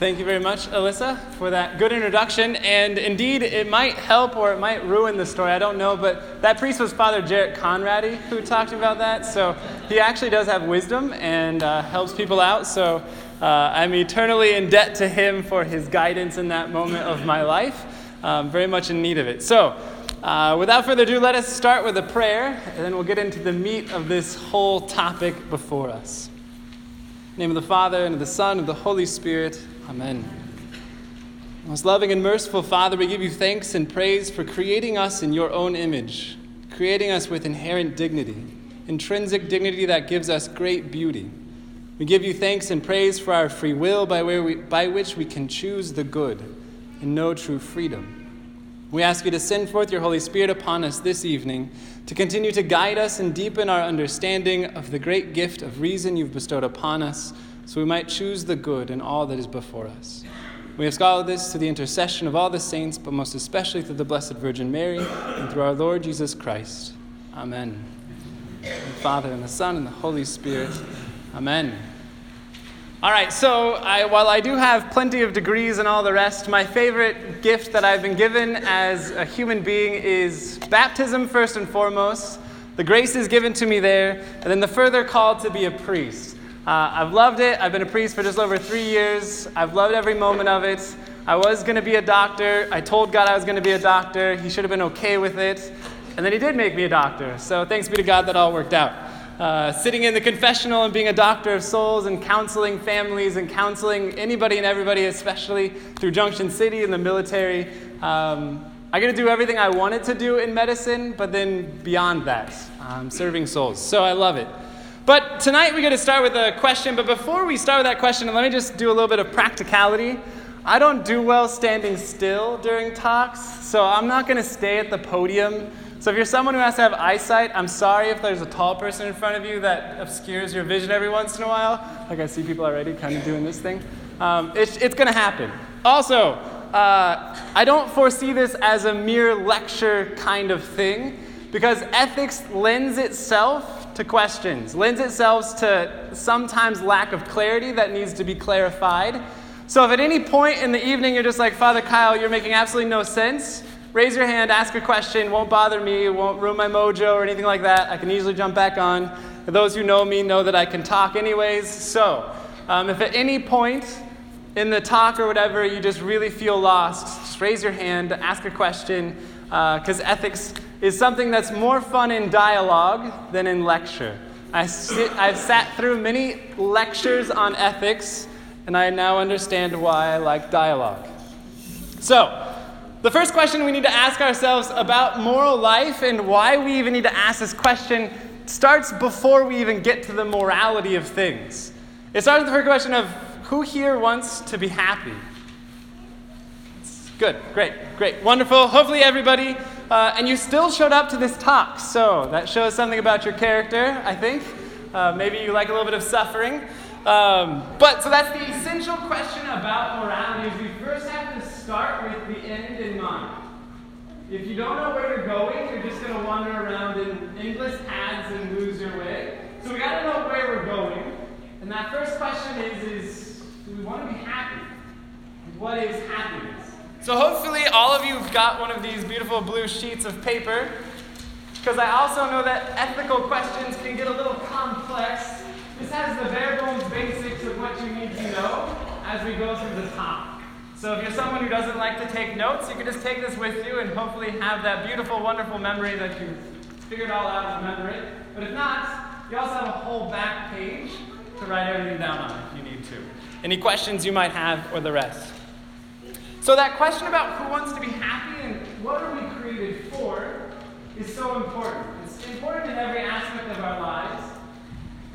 Thank you very much, Alyssa, for that good introduction. And indeed, it might help or it might ruin the story. I don't know, but that priest was Father Jarrett Conrady who talked about that. So he actually does have wisdom and uh, helps people out. So uh, I'm eternally in debt to him for his guidance in that moment of my life. Um, very much in need of it. So, uh, without further ado, let us start with a prayer, and then we'll get into the meat of this whole topic before us. name of the Father, and of the Son, and of the Holy Spirit. Amen. Most loving and merciful Father, we give you thanks and praise for creating us in your own image, creating us with inherent dignity, intrinsic dignity that gives us great beauty. We give you thanks and praise for our free will by, we, by which we can choose the good and know true freedom. We ask you to send forth your Holy Spirit upon us this evening to continue to guide us and deepen our understanding of the great gift of reason you've bestowed upon us so we might choose the good in all that is before us. We ask all this through the intercession of all the saints, but most especially through the Blessed Virgin Mary and through our Lord Jesus Christ. Amen. The Father, and the Son, and the Holy Spirit. Amen. All right, so I, while I do have plenty of degrees and all the rest, my favorite gift that I've been given as a human being is baptism, first and foremost. The grace is given to me there, and then the further call to be a priest. Uh, I've loved it. I've been a priest for just over three years. I've loved every moment of it. I was going to be a doctor. I told God I was going to be a doctor. He should have been okay with it. And then He did make me a doctor. So thanks be to God that all worked out. Uh, sitting in the confessional and being a doctor of souls and counseling families and counseling anybody and everybody, especially through Junction City and the military. Um, I get to do everything I wanted to do in medicine, but then beyond that, um, serving souls. So I love it. But tonight we're going to start with a question. But before we start with that question, let me just do a little bit of practicality. I don't do well standing still during talks, so I'm not going to stay at the podium. So if you're someone who has to have eyesight, I'm sorry if there's a tall person in front of you that obscures your vision every once in a while. Like I see people already kind of doing this thing. Um, it's it's going to happen. Also, uh, I don't foresee this as a mere lecture kind of thing because ethics lends itself to questions, lends itself to sometimes lack of clarity that needs to be clarified. So if at any point in the evening you're just like, Father Kyle, you're making absolutely no sense, raise your hand, ask a question, won't bother me, won't ruin my mojo or anything like that. I can easily jump back on. Those who know me know that I can talk anyways. So um, if at any point in the talk or whatever you just really feel lost, just raise your hand, ask a question, because uh, ethics is something that's more fun in dialogue than in lecture. I sit, I've sat through many lectures on ethics, and I now understand why I like dialogue. So, the first question we need to ask ourselves about moral life and why we even need to ask this question starts before we even get to the morality of things. It starts with the first question of who here wants to be happy? Good, great, great, wonderful. Hopefully, everybody uh, and you still showed up to this talk, so that shows something about your character, I think. Uh, maybe you like a little bit of suffering. Um, but so that's the essential question about morality is we first have to start with the end in mind. If you don't know where you're going, you're just going to wander around in endless paths and lose your way. So we got to know where we're going. And that first question is, is do we want to be happy? What is happiness? So hopefully all of you have got one of these beautiful blue sheets of paper, because I also know that ethical questions can get a little complex. This has the bare bones basics of what you need to know as we go through the top. So if you're someone who doesn't like to take notes, you can just take this with you and hopefully have that beautiful, wonderful memory that you figured all out and remember it. But if not, you also have a whole back page to write everything down on if you need to. Any questions you might have or the rest. So, that question about who wants to be happy and what are we created for is so important. It's important in every aspect of our lives.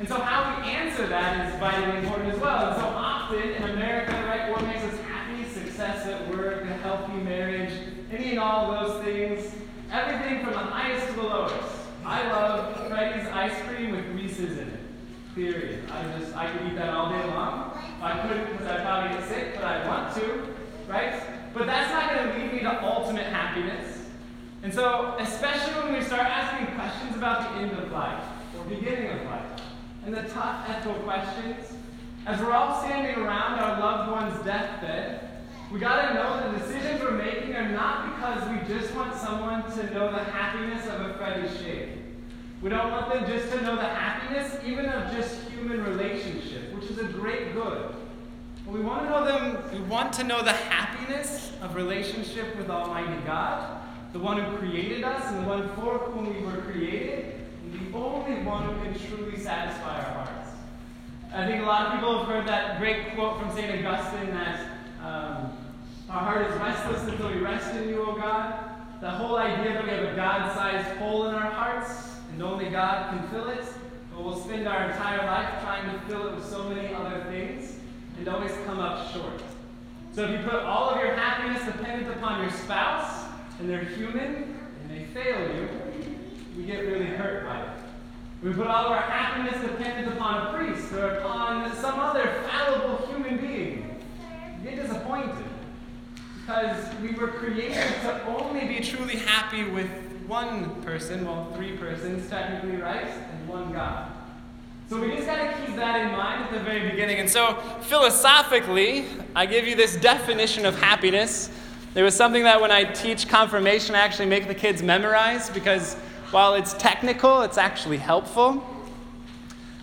And so, how we answer that is vitally important as well. And so, often in America, right, what makes us happy? Success at work, a healthy marriage, any and all of those things. Everything from the highest to the lowest. I love Freddy's ice cream with Reese's in it. Period. I just, I could eat that all day long. I couldn't because I'd probably get sick, but I want to right? But that's not going to lead me to ultimate happiness. And so, especially when we start asking questions about the end of life or beginning of life, and the tough ethical questions, as we're all standing around our loved ones' deathbed, we got to know the decisions we're making are not because we just want someone to know the happiness of a Freddy shake. We don't want them just to know the happiness, even of just human relationship, which is a great good. But we want to know them, we want to know the happiness of relationship with Almighty God, the one who created us and the one for whom we were created, and the only one who can truly satisfy our hearts. I think a lot of people have heard that great quote from St. Augustine that um, our heart is restless until we rest in you, O God. The whole idea that we have a God sized hole in our hearts and only God can fill it, but we'll spend our entire life trying to fill it with so many other things and always come up short. So if you put all of your happiness dependent upon your spouse, and they're human, and they fail you, we get really hurt by it. We put all of our happiness dependent upon a priest or upon some other fallible human being. We get disappointed because we were created to only be truly happy with one person, well, three persons technically, right? And one God. So we just got to keep that in mind at the very beginning. And so, philosophically, I give you this definition of happiness. There was something that when I teach confirmation, I actually make the kids memorize because while it's technical, it's actually helpful.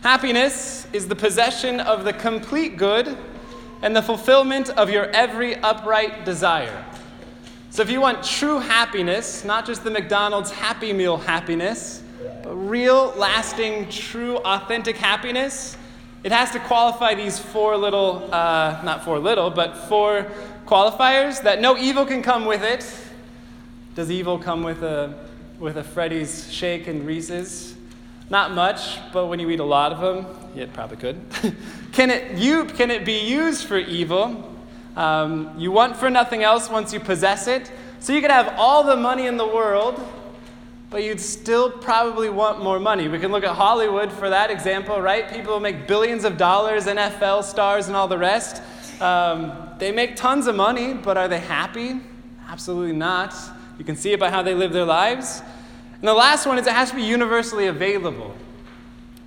Happiness is the possession of the complete good and the fulfillment of your every upright desire. So, if you want true happiness, not just the McDonald's Happy Meal happiness, real, lasting, true, authentic happiness, it has to qualify these four little, uh, not four little, but four qualifiers that no evil can come with it. Does evil come with a, with a Freddy's shake and Reese's? Not much, but when you eat a lot of them, it probably could. can, it, you, can it be used for evil? Um, you want for nothing else once you possess it. So you could have all the money in the world, but you'd still probably want more money. We can look at Hollywood for that example, right? People make billions of dollars, NFL stars, and all the rest. Um, they make tons of money, but are they happy? Absolutely not. You can see it by how they live their lives. And the last one is it has to be universally available.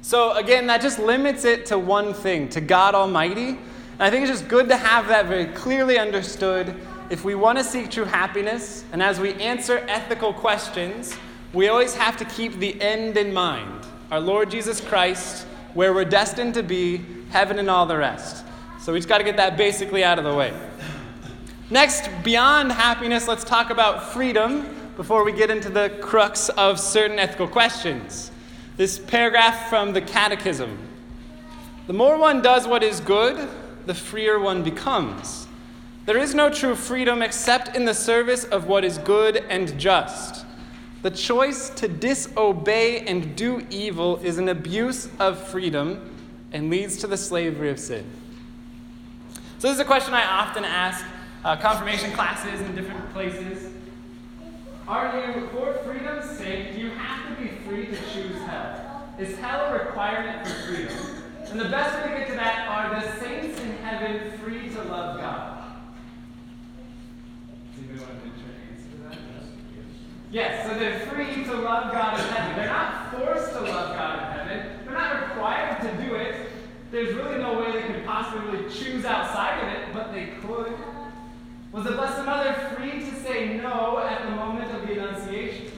So, again, that just limits it to one thing, to God Almighty. And I think it's just good to have that very clearly understood. If we want to seek true happiness, and as we answer ethical questions, we always have to keep the end in mind our Lord Jesus Christ, where we're destined to be, heaven, and all the rest. So we just got to get that basically out of the way. Next, beyond happiness, let's talk about freedom before we get into the crux of certain ethical questions. This paragraph from the Catechism The more one does what is good, the freer one becomes. There is no true freedom except in the service of what is good and just. The choice to disobey and do evil is an abuse of freedom and leads to the slavery of sin. So, this is a question I often ask uh, confirmation classes in different places. Are you, for freedom's sake, do you have to be free to choose hell? Is hell a requirement for freedom? And the best way to get to that are the saints in heaven free to love God? Yes, so they're free to love God in heaven. They're not forced to love God in heaven. They're not required to do it. There's really no way they could possibly choose outside of it, but they could. Was the Blessed Mother free to say no at the moment of the Annunciation?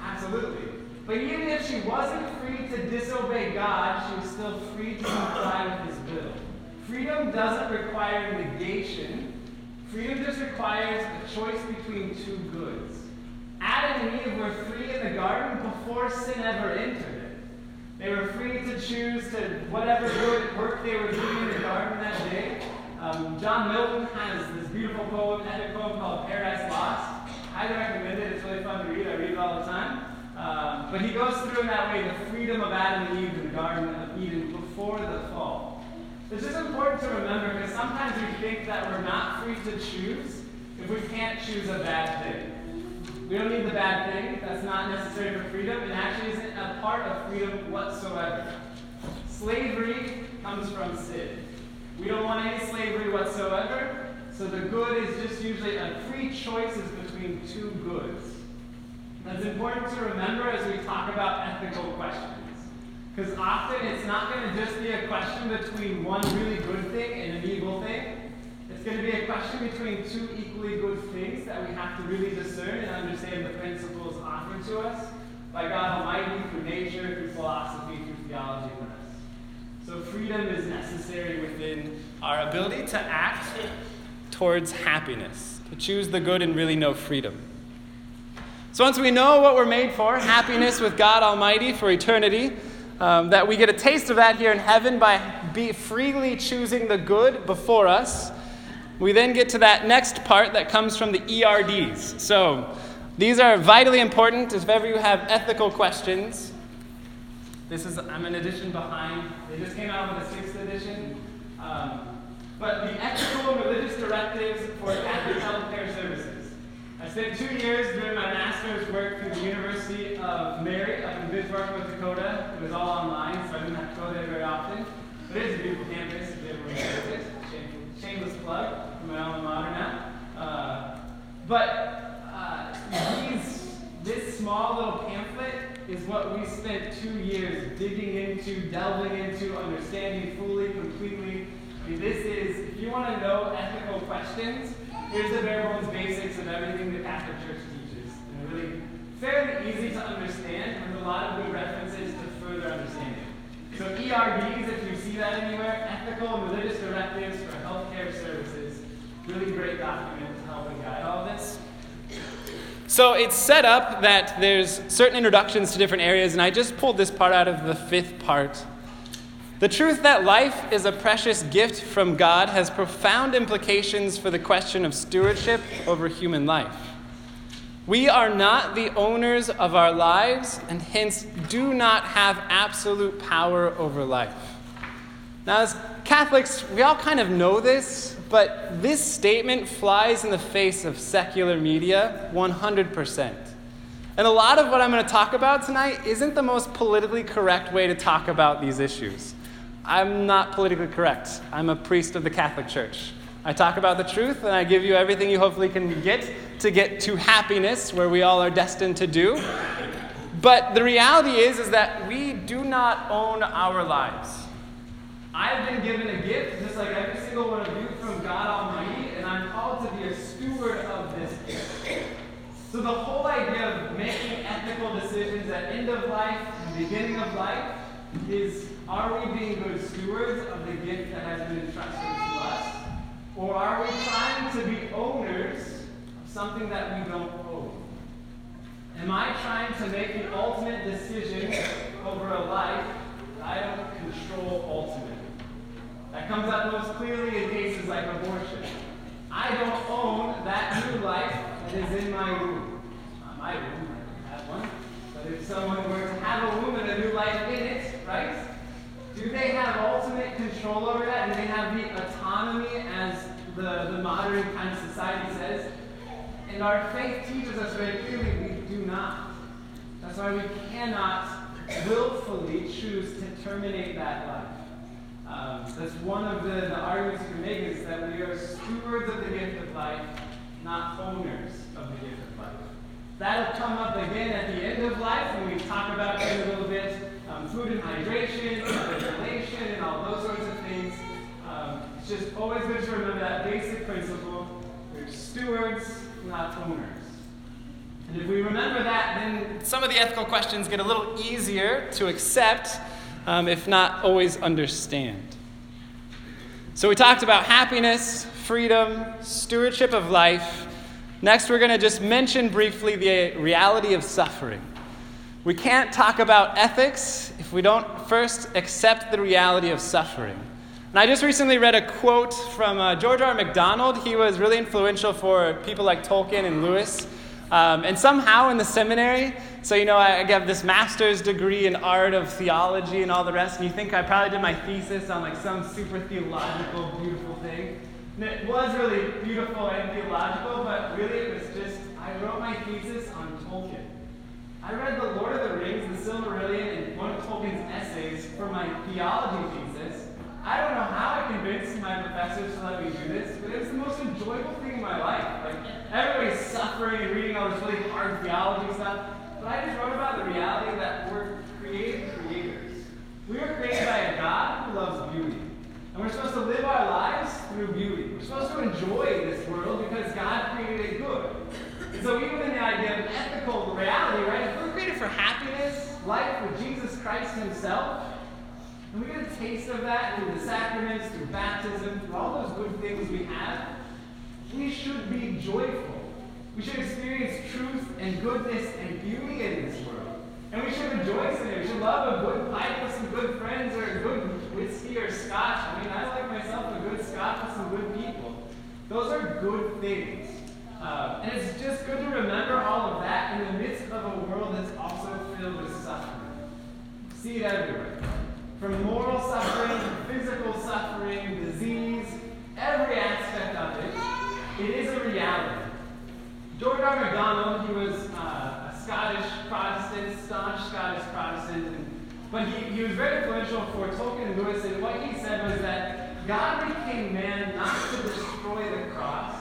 Absolutely. But even if she wasn't free to disobey God, she was still free to comply with His will. Freedom doesn't require negation. Freedom just requires a choice between two goods. Adam and Eve were free in the garden before sin ever entered it. They were free to choose to whatever good work they were doing in the garden that day um, John Milton has this beautiful poem, epic poem called Paradise Lost. Highly recommend it. It's really fun to read. I read it all the time. Um, but he goes through in that way the freedom of Adam and Eve in the Garden of Eden before the fall. It's just important to remember because sometimes we think that we're not free to choose if we can't choose a bad thing. We don't need the bad thing. That's not necessary for freedom and actually isn't a part of freedom whatsoever. Slavery comes from sin. We don't want any slavery whatsoever. So the good is just usually a free choices between two goods. That's important to remember as we talk about ethical questions. Because often it's not going to just be a question between one really good thing and an evil thing. Going to be a question between two equally good things that we have to really discern and understand the principles offered to us by God Almighty through nature, through philosophy, through theology and us. So freedom is necessary within our ability to act towards happiness, to choose the good and really know freedom. So once we know what we're made for, happiness with God Almighty for eternity, um, that we get a taste of that here in heaven by be freely choosing the good before us. We then get to that next part that comes from the ERDs. So these are vitally important if ever you have ethical questions. This is, I'm an edition behind. They just came out with a sixth edition. Um, but the ethical and religious directives for Catholic healthcare services. I spent two years doing my master's work through the University of Mary up in Bismarck, North Dakota. It was all online, so I didn't have to go there very often. But it is a beautiful campus if you ever want to visit. Shameless plug for my alma mater now. Uh, but these, this small little pamphlet is what we spent two years digging into, delving into, understanding fully, completely. I mean, this is, if you want to know ethical questions, here's the bare bones basics of everything the Catholic Church teaches. And really fairly easy to understand with a lot of good references to further understanding. So ERDs, if you see that anywhere, ethical and religious directives for healthcare services, really great document to help and guide all this. So it's set up that there's certain introductions to different areas, and I just pulled this part out of the fifth part. The truth that life is a precious gift from God has profound implications for the question of stewardship over human life. We are not the owners of our lives, and hence do not have absolute power over life. Now, as Catholics, we all kind of know this, but this statement flies in the face of secular media 100%. And a lot of what I'm going to talk about tonight isn't the most politically correct way to talk about these issues. I'm not politically correct. I'm a priest of the Catholic Church. I talk about the truth and I give you everything you hopefully can get to get to happiness where we all are destined to do. But the reality is is that we do not own our lives. I've been given a gift, just like every single one of you, from God Almighty, and I'm called to be a steward of this gift. So the whole idea of making ethical decisions at end of life and beginning of life is are we being good stewards of the gift that has been entrusted to us? Or are we trying to be owners of something that we don't own? Am I trying to make the ultimate decision over a life that I don't control ultimately? That comes up most clearly in cases like abortion. I don't own that new life that is in my womb. Not my womb, have one. But if someone were to have a womb and a new life in it, right? Do they have ultimate control over that? Do they have the autonomy as the, the modern kind of society says? And our faith teaches us very clearly we do not. That's why we cannot willfully choose to terminate that life. Um, that's one of the, the arguments you can make is that we are stewards of the gift of life, not owners of the gift of life. That'll come up again at the end of life when we talk about it a little bit um, food and hydration, ventilation, and all those sorts of things. Um, it's just always good to remember that basic principle. We're stewards, not owners. And if we remember that, then some of the ethical questions get a little easier to accept um, if not always understand. So we talked about happiness, freedom, stewardship of life. Next, we're going to just mention briefly the reality of suffering. We can't talk about ethics if we don't first accept the reality of suffering. And I just recently read a quote from uh, George R. MacDonald. He was really influential for people like Tolkien and Lewis. Um, and somehow in the seminary, so, you know, I have this master's degree in art of theology and all the rest, and you think I probably did my thesis on like some super theological, beautiful thing. And it was really beautiful and theological, but really it was just, I wrote my thesis on Tolkien. I read The Lord of the Rings, The Silmarillion, and one of Tolkien's essays for my theology thesis. I don't know how I convinced my professors to let me do this, but it was the most enjoyable thing in my life. Like, everybody's suffering and reading all this really hard theology stuff. But I just wrote about the reality that we're created creators. We were created by a God who loves beauty. And we're supposed to live our lives through beauty. We're supposed to enjoy this world because God created it good. And so even in the idea of ethical reality, right, if we're created for happiness, life with Jesus Christ himself, and we get a taste of that through the sacraments, through baptism, through all those good things we have, we should be joyful. We should experience truth and goodness and beauty in this world. And we should rejoice in it. We should love a good pipe with some good friends or a good whiskey or scotch. I mean, I like myself a good scotch with some good people. Those are good things. Uh, and it's just good to remember all of that in the midst of a world that's also filled with suffering. See it everywhere. From moral suffering, to physical suffering, disease, every aspect of it, it is a reality. George. MacDonald, he was uh, a Scottish Protestant, staunch Scottish Protestant, and, but he, he was very influential for Tolkien and Lewis, and what he said was that God became man not to destroy the cross,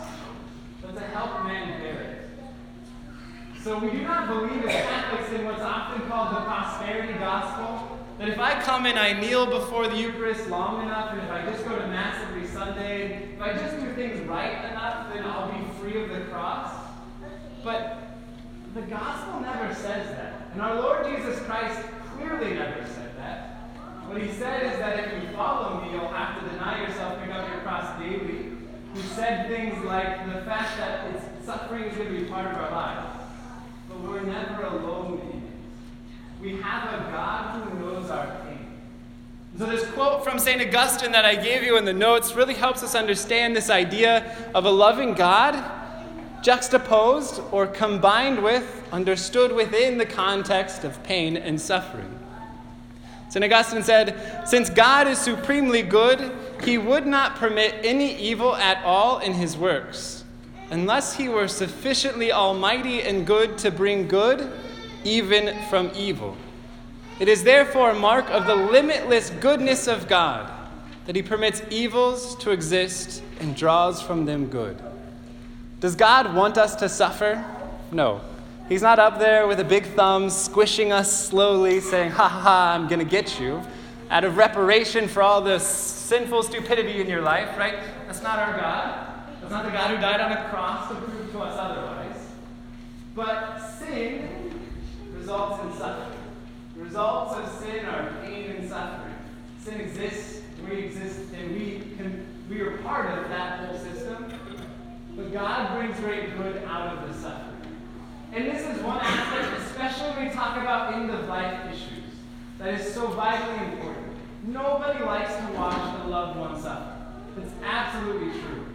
to help bear it. So we do not believe as Catholics in what's often called the prosperity gospel, that if I come and I kneel before the Eucharist long enough, and if I just go to Mass every Sunday, if I just do things right enough, then I'll be free of the cross. But the gospel never says that. And our Lord Jesus Christ clearly never said that. What he said is that if you follow me, you'll have to deny yourself, pick up your cross daily. He said things like the fact that it's, suffering is going to be part of our lives. But we're never alone in it. We have a God who knows our pain. So, this quote from St. Augustine that I gave you in the notes really helps us understand this idea of a loving God juxtaposed or combined with, understood within the context of pain and suffering. St. Augustine said, Since God is supremely good, he would not permit any evil at all in his works, unless he were sufficiently almighty and good to bring good even from evil. It is therefore a mark of the limitless goodness of God that he permits evils to exist and draws from them good. Does God want us to suffer? No. He's not up there with a big thumb squishing us slowly, saying, Ha ha ha, I'm going to get you, out of reparation for all the sinful stupidity in your life, right? That's not our God. That's not the God who died on a cross to prove to us otherwise. But sin results in suffering. The results of sin are pain and suffering. Sin exists, we exist, and we, can, we are part of that whole system. But God brings great good out of the suffering. And this is one aspect, especially when we talk about end of life issues, that is so vitally important. Nobody likes to watch a loved one suffer. It's absolutely true.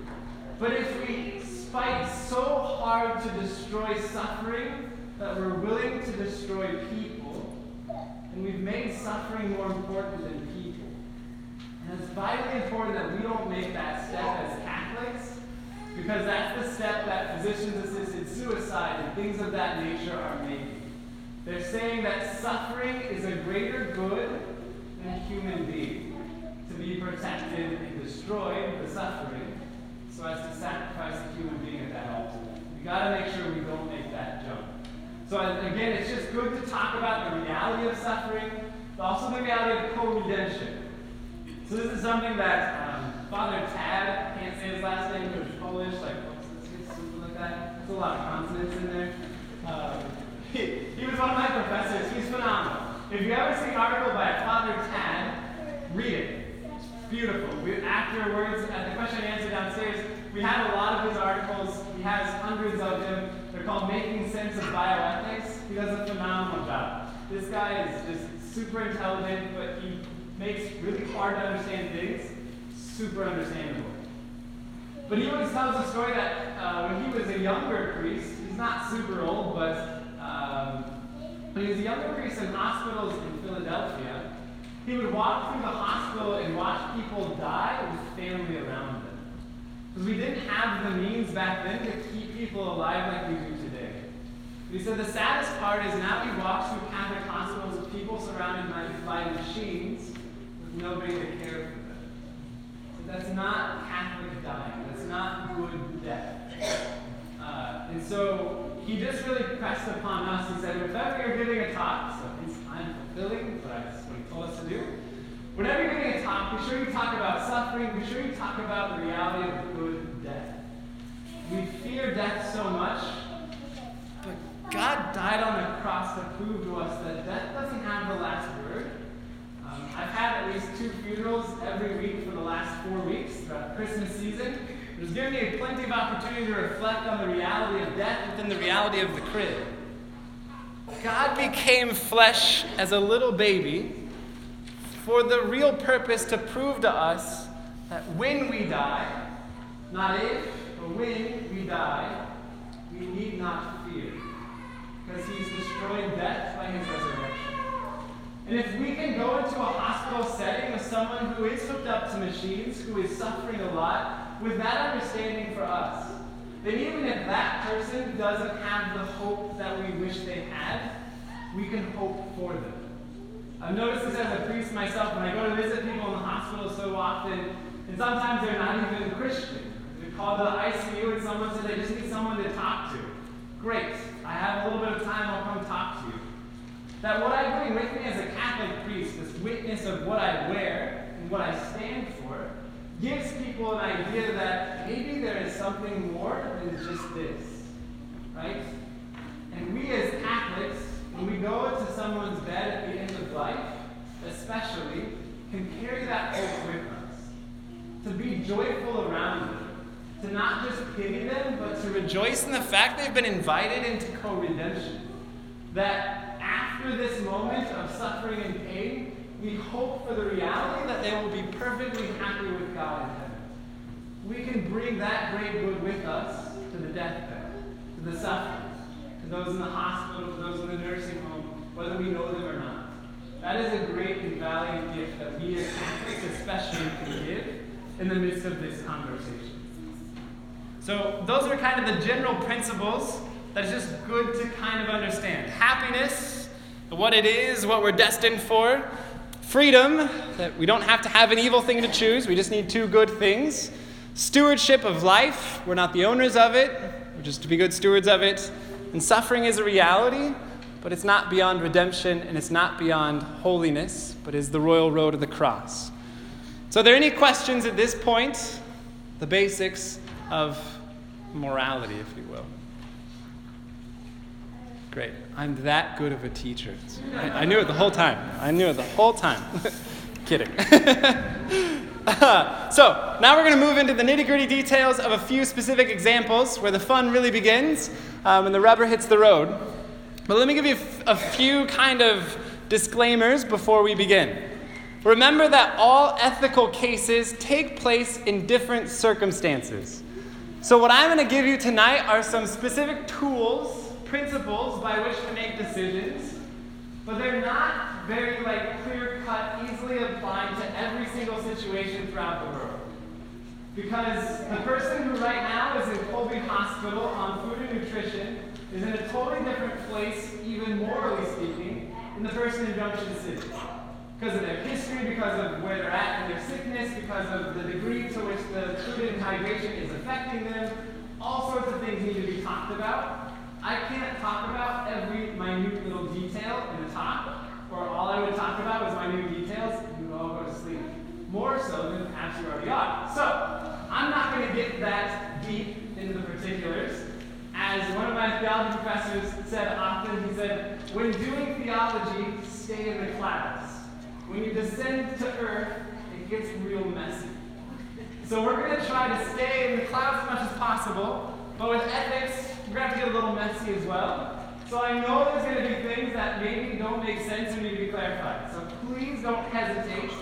But if we fight so hard to destroy suffering that we're willing to destroy people, and we've made suffering more important than people. And it's vitally important that we don't make that step as Catholics because that's the step that physicians assisted suicide and things of that nature are making. They're saying that suffering is a greater good than a human being. To be protected and destroyed, the suffering, so as to sacrifice a human being at that altar. We gotta make sure we don't make that jump. So again, it's just good to talk about the reality of suffering, but also the reality of co-redemption. So this is something that um, Father Tad, can't say his last name because it's Polish, like something like that. There's a lot of consonants in there. Um, he, he was one of my professors. He's phenomenal. If you ever see an article by Father Tad, read it. It's beautiful. We, afterwards, at the question and answer downstairs, we have a lot of his articles. He has hundreds of them. They're called Making Sense of Bioethics. He does a phenomenal job. This guy is just super intelligent, but he makes really hard to understand things super understandable. But he always tells a story that uh, when he was a younger priest, he's not super old, but um, when he was a younger priest in hospitals in Philadelphia, he would walk through the hospital and watch people die with family around them. Because we didn't have the means back then to keep people alive like we do today. He said the saddest part is now we walk through Catholic hospitals with people surrounded by, machines with nobody to care for them. That's not Catholic dying. That's not good death. Uh, and so he just really pressed upon us. He said, if ever you're giving a talk, so I'm fulfilling what, I, told us to do, whenever you're giving a talk, be sure you talk about suffering, be sure you talk about the reality of good death. We fear death so much, but God died on the cross to prove to us that death doesn't have the last word. Um, I've had at least two funerals every week for the last four weeks throughout Christmas season. Has given me plenty of opportunity to reflect on the reality of death within the reality of the crib. God became flesh as a little baby for the real purpose to prove to us that when we die, not if, but when we die, we need not fear. Because he's destroyed death by his resurrection. And if we can go into a hospital setting with someone who is hooked up to machines, who is suffering a lot, with that understanding for us, then even if that person doesn't have the hope that we wish they had, we can hope for them. I've noticed this as a priest myself when I go to visit people in the hospital so often, and sometimes they're not even Christian. They call the ICU and someone says they just need someone to talk to. Great. I have a little bit of time, I'll come talk to you. That what I bring with me as a Catholic priest, this witness of what I wear and what I stand for, gives people an idea that maybe there is something more than just this. Right? And we as Catholics when we go into someone's bed at the end of life, especially, can carry that hope with us. To be joyful around them. To not just pity them, but to rejoice in the fact they've been invited into co redemption. That after this moment of suffering and pain, we hope for the reality that they will be perfectly happy with God in heaven. We can bring that great good with us to the deathbed, to the suffering those in the hospital, to those in the nursing home, whether we know them or not. That is a great and valiant gift that we as Catholics especially can give in the midst of this conversation. So those are kind of the general principles that is just good to kind of understand. Happiness, what it is, what we're destined for. Freedom, that we don't have to have an evil thing to choose, we just need two good things. Stewardship of life, we're not the owners of it, we're just to be good stewards of it. And suffering is a reality, but it's not beyond redemption and it's not beyond holiness, but is the royal road of the cross. So, are there any questions at this point? The basics of morality, if you will. Great. I'm that good of a teacher. I, I knew it the whole time. I knew it the whole time. Kidding. so, now we're going to move into the nitty gritty details of a few specific examples where the fun really begins um, and the rubber hits the road. But let me give you a few kind of disclaimers before we begin. Remember that all ethical cases take place in different circumstances. So, what I'm going to give you tonight are some specific tools, principles by which to make decisions, but they're not very like clear cut, easily applying to every single situation throughout the world. Because the person who right now is in Colby Hospital on food and nutrition is in a totally different place, even morally speaking, than the person in Junction City. Because of their history, because of where they're at in their sickness, because of the degree to which the food and hydration is affecting them, all sorts of things need to be talked about. I can't talk about every minute little detail in a talk, or all I would talk about was minute details, and you all go to sleep more so than perhaps you already are. So, I'm not going to get that deep into the particulars. As one of my theology professors said often, he said, when doing theology, stay in the clouds. When you descend to earth, it gets real messy. So we're going to try to stay in the clouds as much as possible, but with ethics, we're going to get a little messy as well. So I know there's going to be things that maybe don't make sense and need to be clarified. So please don't hesitate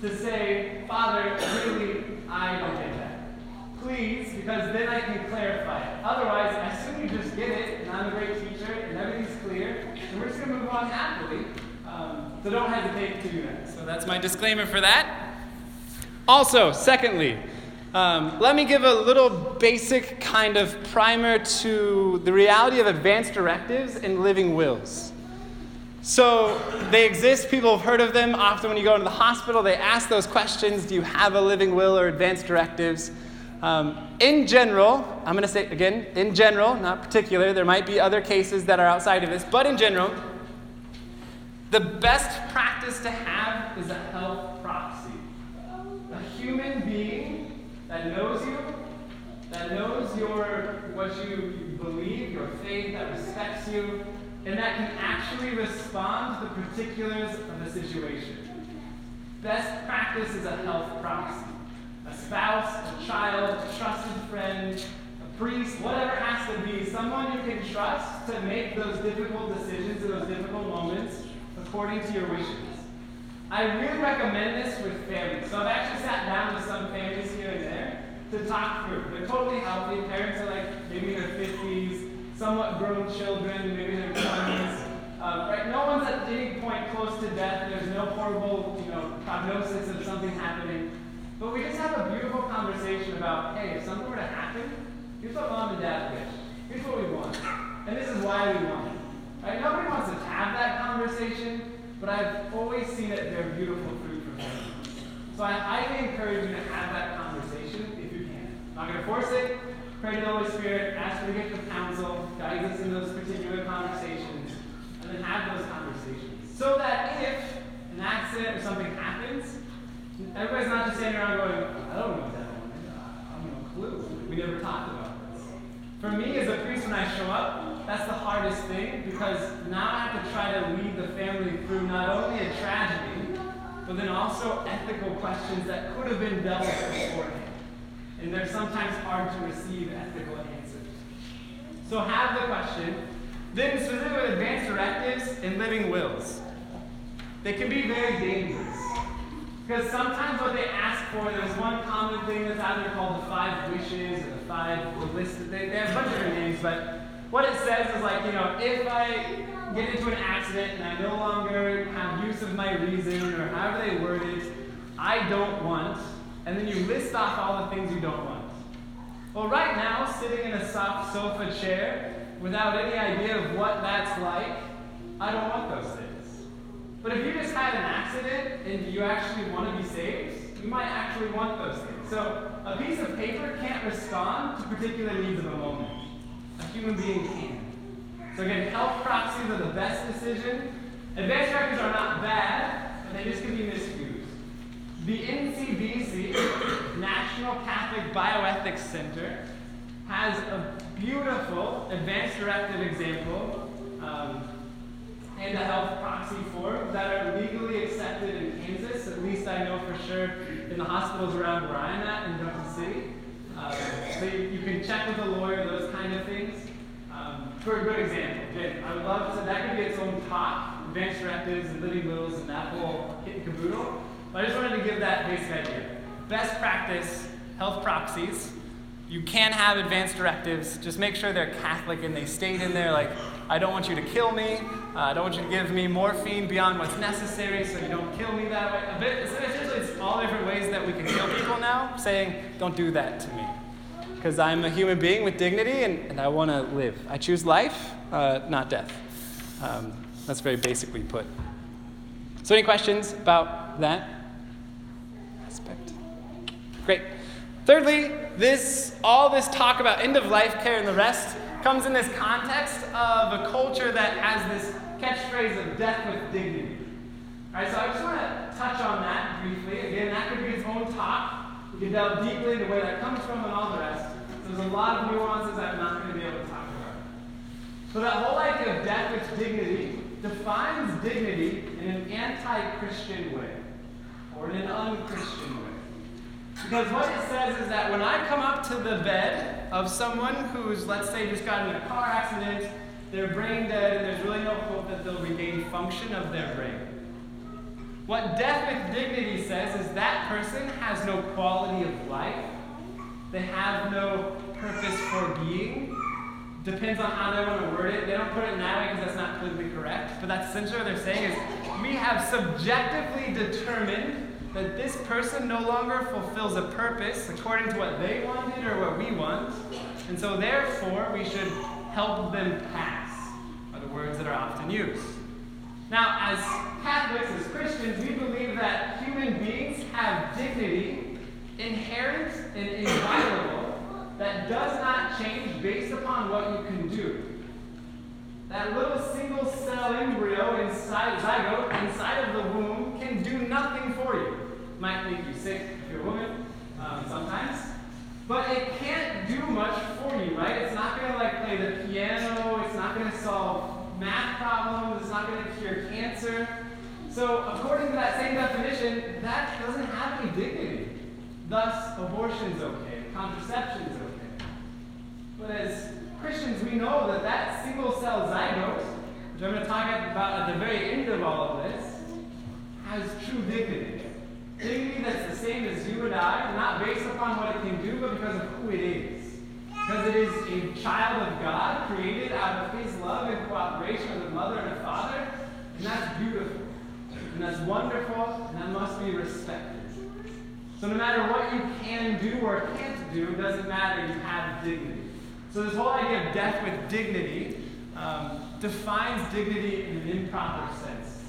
to say, Father, really, I don't get that. Please, because then I can clarify it. Otherwise, I assume you just get it, and I'm a great teacher, and everything's clear, and we're just going to move on happily. Um, so don't hesitate to do that. So that's my disclaimer for that. Also, secondly, um, let me give a little basic kind of primer to the reality of advanced directives and living wills. So they exist, people have heard of them. Often when you go into the hospital, they ask those questions Do you have a living will or advanced directives? Um, in general, I'm going to say again, in general, not particular, there might be other cases that are outside of this, but in general, the best practice to have is a health proxy. A human being that knows you, that knows your what you believe, your faith, that respects you, and that can actually respond to the particulars of the situation. Best practice is a health proxy. A spouse, a child, a trusted friend, a priest, whatever it has to be, someone you can trust to make those difficult decisions in those difficult moments according to your wishes. I really recommend this with families. So I've actually sat down with some families here and there to talk through. They're totally healthy. Parents are like maybe in their 50s, somewhat grown children, maybe in their 20s. Uh, right? No one's at any point close to death. There's no horrible, you know, prognosis of something happening. But we just have a beautiful conversation about, hey, if something were to happen, here's what mom and dad wish. Here's what we want. And this is why we want it. Right? Nobody wants to have that conversation, but I've always seen it bear beautiful fruit for families. So I highly encourage you to have that conversation if you can. I'm not going to force it. Pray to the Holy Spirit, ask for the gift of counsel, guidance in those particular conversations, and then have those conversations. So that if an accident or something happens, everybody's not just sitting around going, I don't know that one. I have no clue. We never talked about this. For me as a priest, when I show up, that's the hardest thing because now I have to try to lead the family through not only a tragedy, but then also ethical questions that could have been dealt with beforehand. And they're sometimes hard to receive ethical answers. So have the question. Then specifically with advanced directives and living wills. They can be very dangerous. Because sometimes what they ask for, there's one common thing that's out there called the five wishes or the five the list. They, they have a bunch of different names, but what it says is like, you know, if I get into an accident and I no longer have use of my reason or however they word it, I don't want, and then you list off all the things you don't want. Well, right now, sitting in a soft sofa chair without any idea of what that's like, I don't want those things. But if you just had an accident and you actually want to be saved, you might actually want those things. So a piece of paper can't respond to particular needs of a moment. A human being can. So again, health proxies are the best decision. Advanced directives are not bad, but they just can be misused. The NCBC, National Catholic Bioethics Center, has a beautiful advanced directive example um, and a health proxy form that are legally accepted in Kansas. At least I know for sure in the hospitals around where I'm at in Junction City. Uh, so you, you, can check with a lawyer, those kind of things. Um, for a good example, I would love to, that could be its own talk, advanced directives and living wills and that whole kit and caboodle. But I just wanted to give that basic idea. Best practice, health proxies. You can have advanced directives. Just make sure they're Catholic and they state in there, like, I don't want you to kill me. Uh, I don't want you to give me morphine beyond what's necessary so you don't kill me that way. Essentially, it's all different ways that we can kill people now, saying, don't do that to me. Because I'm a human being with dignity and, and I want to live. I choose life, uh, not death. Um, that's very basically put. So, any questions about that aspect? Great. Thirdly, this all this talk about end of life care and the rest comes in this context of a culture that has this catchphrase of death with dignity. All right, so I just want to touch on that briefly. Again, that could be its own talk. We can delve deeply into where that comes from and all the rest. There's a lot of nuances I'm not going to be able to talk about. So that whole idea of death with dignity defines dignity in an anti-Christian way, or in an unchristian way. Because what it says is that when I come up to the bed of someone who's, let's say, just got in a car accident, they're brain dead, and there's really no hope that they'll regain function of their brain. What death with dignity says is that person has no quality of life, they have no purpose for being. Depends on how they want to word it. They don't put it in that way because that's not politically correct. But that's essentially what they're saying is we have subjectively determined that this person no longer fulfills a purpose according to what they wanted or what we want. And so, therefore, we should help them pass, are the words that are often used. Now, as Catholics, as Christians, we believe that human beings have dignity, inherent and inviolable, that does not change based upon what you can do. That little single cell embryo inside zygote inside of the womb can do nothing for you might make you sick if you're a woman um, sometimes. but it can't do much for you, right? It's not going to like play the piano. It's not going to solve math problems. It's not going to cure cancer. So, according to that same definition, that doesn't have any dignity. Thus, abortion's okay, contraception's okay. But as Christians, we know that that single cell zygote, which I'm going to talk about at the very end of all of this, has true dignity. Dignity that's the same as you and I, not based upon what it can do, but because of who it is. Because it is a child of God, created out of His love and cooperation with a mother and a father, and that's beautiful. And that's wonderful, and that must be respected. So no matter what you can do or can't do, it doesn't matter, you have dignity. So this whole idea of death with dignity um, defines dignity in an improper sense.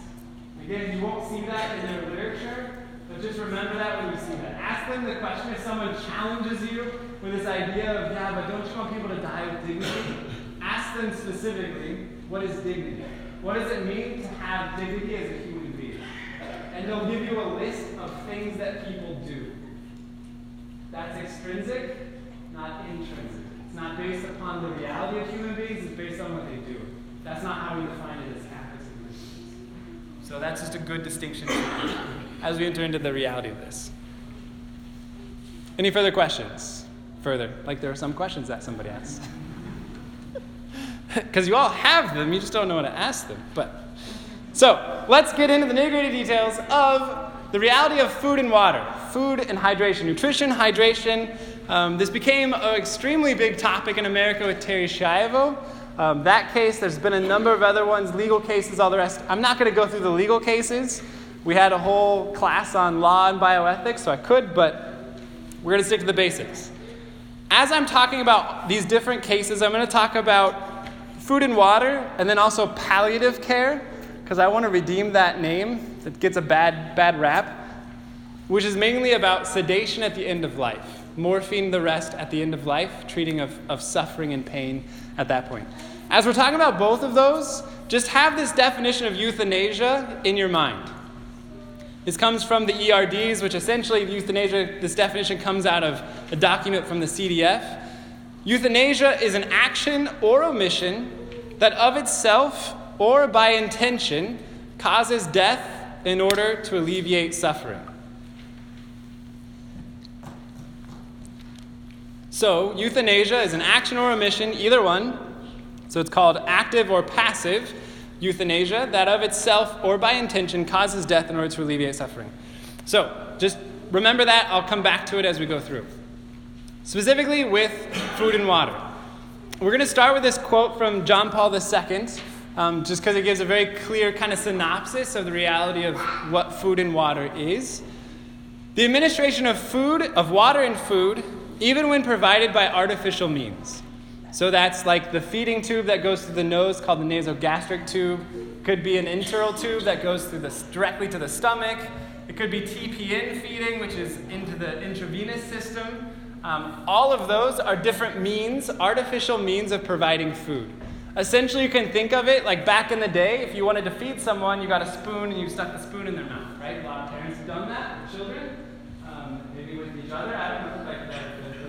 Again, you won't see that in their literature, just remember that when you see that. Ask them the question if someone challenges you with this idea of, yeah, but don't you want people to die with dignity? Ask them specifically, what is dignity? What does it mean to have dignity as a human being? And they'll give you a list of things that people do. That's extrinsic, not intrinsic. It's not based upon the reality of human beings, it's based on what they do. That's not how we define it as Christians. So that's just a good distinction as we enter into the reality of this. Any further questions? Further, like there are some questions that somebody asked. Because you all have them, you just don't know how to ask them. But so let's get into the nitty gritty details of the reality of food and water, food and hydration, nutrition, hydration. Um, this became an extremely big topic in America with Terri Schiavo. Um, that case, there's been a number of other ones, legal cases, all the rest. I'm not going to go through the legal cases. We had a whole class on law and bioethics, so I could, but we're going to stick to the basics. As I'm talking about these different cases, I'm going to talk about food and water, and then also palliative care, because I want to redeem that name that gets a bad, bad rap, which is mainly about sedation at the end of life, morphine the rest at the end of life, treating of, of suffering and pain at that point. As we're talking about both of those, just have this definition of euthanasia in your mind. This comes from the ERDs, which essentially euthanasia, this definition comes out of a document from the CDF. Euthanasia is an action or omission that of itself or by intention causes death in order to alleviate suffering. So, euthanasia is an action or omission, either one. So, it's called active or passive euthanasia, that of itself or by intention causes death in order to alleviate suffering. So, just remember that. I'll come back to it as we go through. Specifically with food and water. We're going to start with this quote from John Paul II, um, just because it gives a very clear kind of synopsis of the reality of what food and water is. The administration of food, of water and food, even when provided by artificial means. So that's like the feeding tube that goes through the nose called the nasogastric tube. Could be an enteral tube that goes through the, directly to the stomach. It could be TPN feeding, which is into the intravenous system. Um, all of those are different means, artificial means of providing food. Essentially, you can think of it like back in the day, if you wanted to feed someone, you got a spoon and you stuck the spoon in their mouth, right? A lot of parents have done that with children, um, maybe with each other. I don't know, like the, the,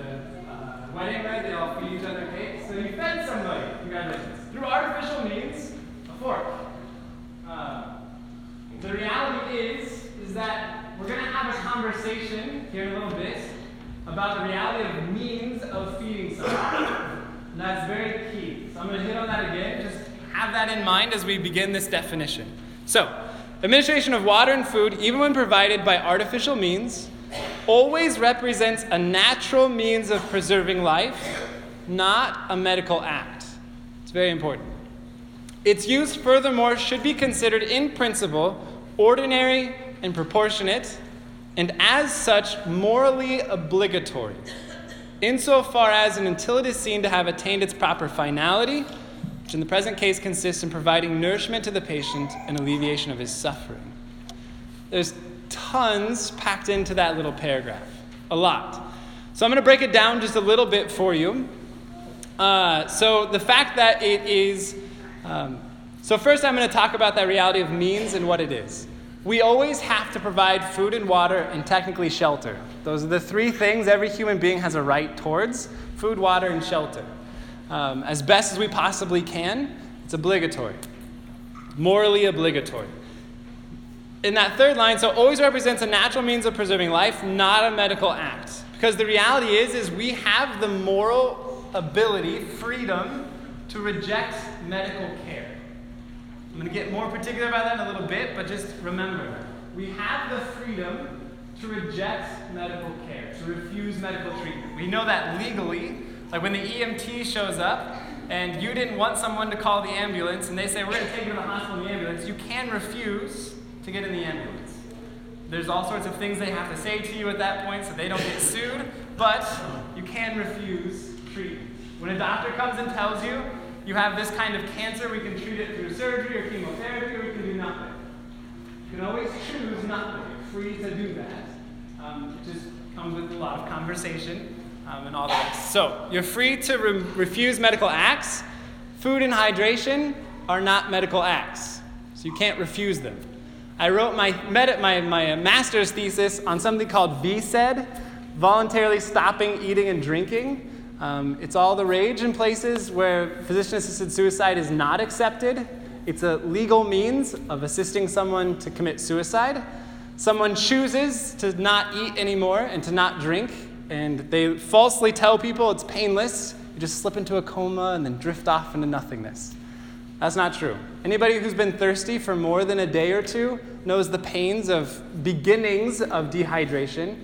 the They all feed each other cake. So you fed somebody, congratulations, through artificial means, a fork. Uh, the reality is, is that we're going to have a conversation here in a little bit about the reality of means of feeding someone. And that's very key. So I'm going to hit on that again. Just have that in mind as we begin this definition. So, administration of water and food, even when provided by artificial means, always represents a natural means of preserving life, not a medical act. It's very important. Its use, furthermore, should be considered in principle ordinary and proportionate, and as such, morally obligatory insofar as and until it is seen to have attained its proper finality, which in the present case consists in providing nourishment to the patient and alleviation of his suffering. There's tons packed into that little paragraph, a lot. So I'm going to break it down just a little bit for you. Uh, so the fact that it is, um, so first I'm going to talk about that reality of means and what it is. we always have to provide food and water and technically shelter. Those are the three things every human being has a right towards food, water, and shelter. Um, as best as we possibly can, it's obligatory, morally obligatory. In that third line, so always represents a natural means of preserving life, not a medical act. Because the reality is, is we have the moral ability, freedom, to reject medical care. I'm going to get more particular about that in a little bit, but just remember we have the freedom to reject medical care, to refuse medical treatment. We know that legally. Like when the EMT shows up and you didn't want someone to call the ambulance and they say, We're going to take you to the hospital in the ambulance, you can refuse to get in the ambulance. There's all sorts of things they have to say to you at that point so they don't get sued, but you can refuse treatment. When a doctor comes and tells you, you have this kind of cancer, we can treat it through surgery or chemotherapy, or we can do nothing. You can always choose nothing. You're free to do that. Um, it just comes with a lot of conversation um, and all rest. So, you're free to re- refuse medical acts. Food and hydration are not medical acts, so you can't refuse them. I wrote my, med- my, my master's thesis on something called VSED, voluntarily stopping eating and drinking. Um, it's all the rage in places where physician assisted suicide is not accepted. It's a legal means of assisting someone to commit suicide. Someone chooses to not eat anymore and to not drink, and they falsely tell people it's painless. You just slip into a coma and then drift off into nothingness. That's not true. Anybody who's been thirsty for more than a day or two knows the pains of beginnings of dehydration.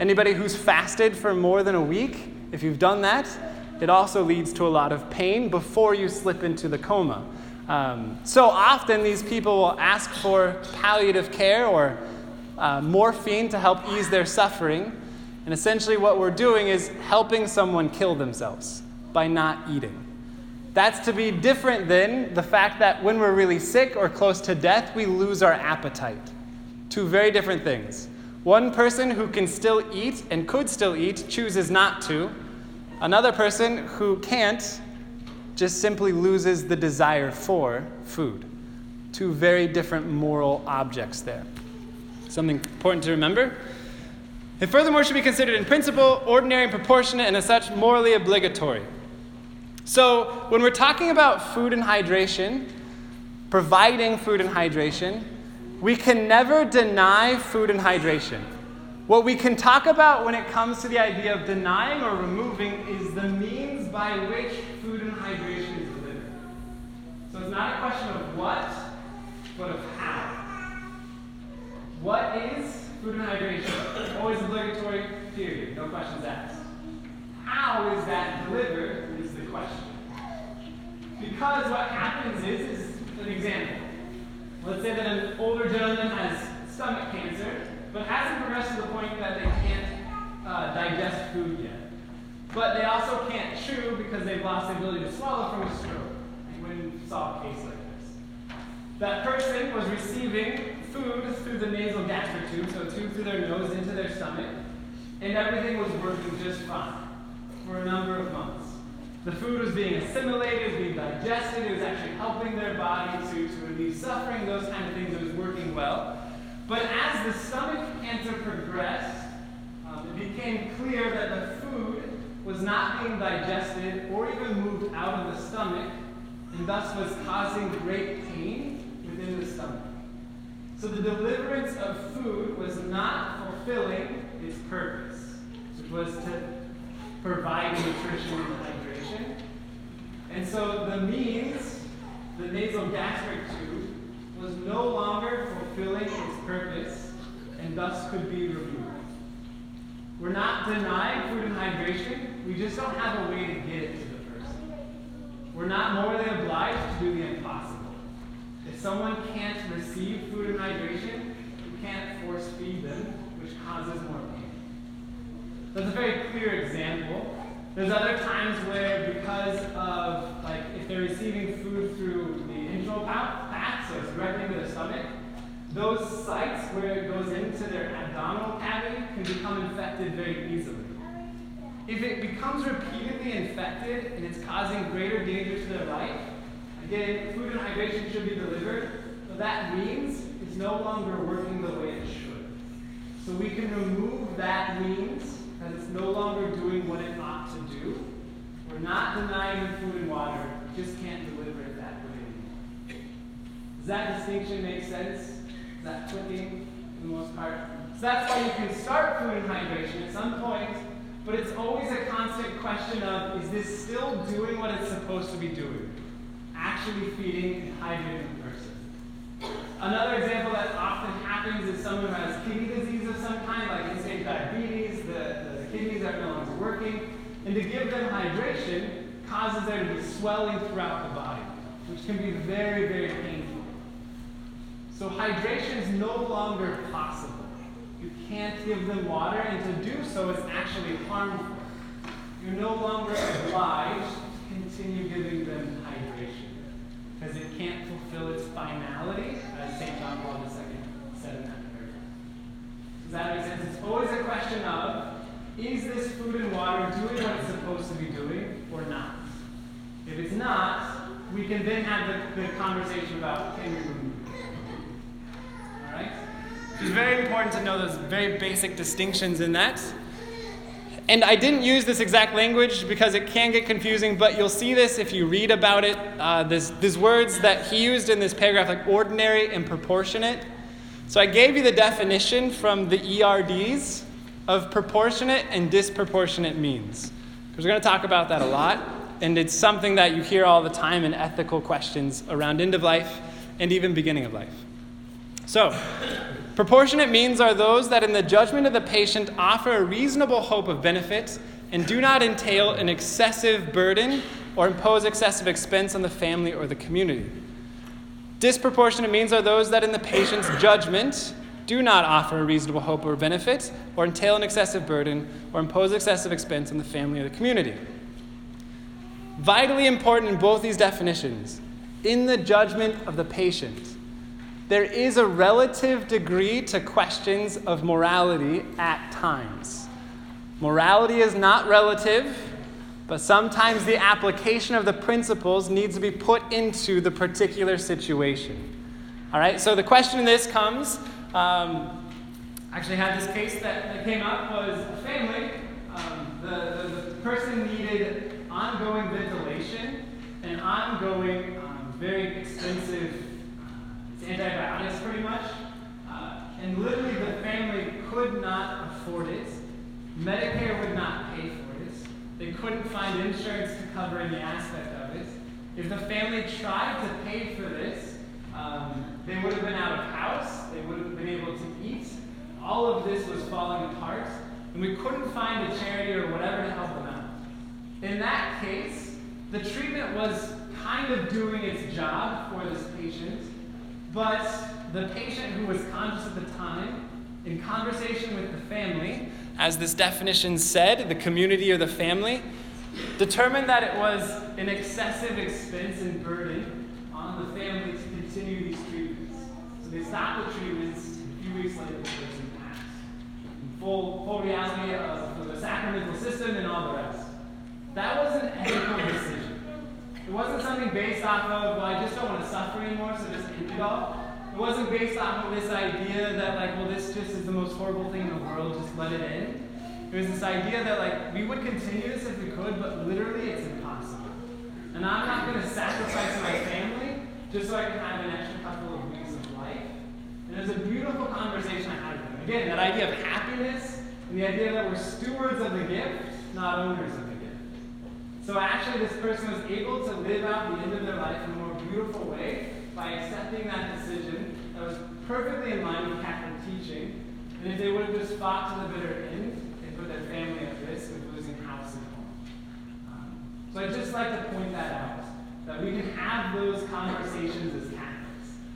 Anybody who's fasted for more than a week if you've done that, it also leads to a lot of pain before you slip into the coma. Um, so often, these people will ask for palliative care or uh, morphine to help ease their suffering. And essentially, what we're doing is helping someone kill themselves by not eating. That's to be different than the fact that when we're really sick or close to death, we lose our appetite. Two very different things. One person who can still eat and could still eat chooses not to. Another person who can't just simply loses the desire for food. Two very different moral objects there. Something important to remember. It furthermore, should be considered in principle, ordinary and proportionate, and as such, morally obligatory. So, when we're talking about food and hydration, providing food and hydration, we can never deny food and hydration. What we can talk about when it comes to the idea of denying or removing is the means by which food and hydration is delivered. So it's not a question of what, but of how. What is food and hydration? Always obligatory, period. No questions asked. How is that delivered question. Because what happens is, is an example. Let's say that an older gentleman has stomach cancer, but hasn't progressed to the point that they can't uh, digest food yet. But they also can't chew because they've lost the ability to swallow from a stroke. When saw a case like this. That person was receiving food through the nasal gastric tube, so a tube through their nose into their stomach, and everything was working just fine for a number of months. The food was being assimilated, being digested, it was actually helping their body to, to relieve suffering, those kind of things. It was working well. But as the stomach cancer progressed, um, it became clear that the food was not being digested or even moved out of the stomach, and thus was causing great pain within the stomach. So the deliverance of food was not fulfilling its purpose, which was to provide nutrition and hydration. And so the means, the nasal gastric tube, was no longer fulfilling its purpose and thus could be removed. We're not denying food and hydration, we just don't have a way to get it to the person. We're not morally obliged to do the impossible. If someone can't receive food and hydration, you can't force feed them, which causes more pain. That's a very clear example. There's other times where, because of, like, if they're receiving food through the enteral path, so it's directly into the stomach, those sites where it goes into their abdominal cavity can become infected very easily. If it becomes repeatedly infected and it's causing greater danger to their life, again, food and hydration should be delivered, but that means it's no longer working the way it should. So we can remove that means that it's no longer doing what it ought. We're not denying food and water, just can't deliver it that way. Does that distinction make sense? Is that clicking for the most part? So that's why you can start food and hydration at some point, but it's always a constant question of is this still doing what it's supposed to be doing? Actually feeding and hydrating the person. Another example that often happens is someone who has kidney disease of some kind, like insane diabetes, the, the kidneys are no longer working, and to give them hydration causes there to be swelling throughout the body, which can be very, very painful. So hydration is no longer possible. You can't give them water, and to do so is actually harmful. You're no longer obliged to continue giving them hydration because it can't fulfill its finality, as St. John Paul II said in that prayer. Does that make sense? It's always a question of is this food and water doing what it's supposed to be doing or not? If it's not, we can then have the, the conversation about can we remove it? All right? It's very important to know those very basic distinctions in that. And I didn't use this exact language because it can get confusing, but you'll see this if you read about it. Uh, these words that he used in this paragraph, like ordinary and proportionate. So I gave you the definition from the ERDs of proportionate and disproportionate means. Because we're going to talk about that a lot, and it's something that you hear all the time in ethical questions around end of life and even beginning of life. So, proportionate means are those that, in the judgment of the patient, offer a reasonable hope of benefit and do not entail an excessive burden or impose excessive expense on the family or the community. Disproportionate means are those that, in the patient's judgment, do not offer a reasonable hope or benefit, or entail an excessive burden, or impose excessive expense on the family or the community. Vitally important in both these definitions, in the judgment of the patient, there is a relative degree to questions of morality at times. Morality is not relative, but sometimes the application of the principles needs to be put into the particular situation. All right, so the question in this comes um, actually had this case that, that came up was a family. Um, the, the, the, person needed ongoing ventilation and ongoing, um, very expensive antibiotics pretty much. Uh, and literally the family could not afford it. Medicare would not pay for it. They couldn't find insurance to cover any aspect of it. If the family tried to pay for this, um, they would have been out of house. They would have been able to eat. All of this was falling apart, and we couldn't find a charity or whatever to help them out. In that case, the treatment was kind of doing its job for this patient, but the patient who was conscious at the time, in conversation with the family, as this definition said, the community or the family, determined that it was an excessive expense and burden on the family to continue these treatments. They stopped the treatments, a few weeks later, the person passed. Full, full reality of the sacramental system and all the rest. That wasn't an ethical decision. It wasn't something based off of, well, I just don't want to suffer anymore, so just end it all. It wasn't based off of this idea that, like, well, this just is the most horrible thing in the world, just let it end. It was this idea that, like, we would continue this if we could, but literally it's impossible. And I'm not going to sacrifice my family just so I can have an extra couple of weeks of life. And it was a beautiful conversation I had with him. Again, that idea of happiness and the idea that we're stewards of the gift, not owners of the gift. So actually, this person was able to live out the end of their life in a more beautiful way by accepting that decision that was perfectly in line with Catholic teaching. And if they would have just fought to the bitter end, they put their family at risk of losing house and home. Um, so I'd just like to point that out, that we can have those conversations as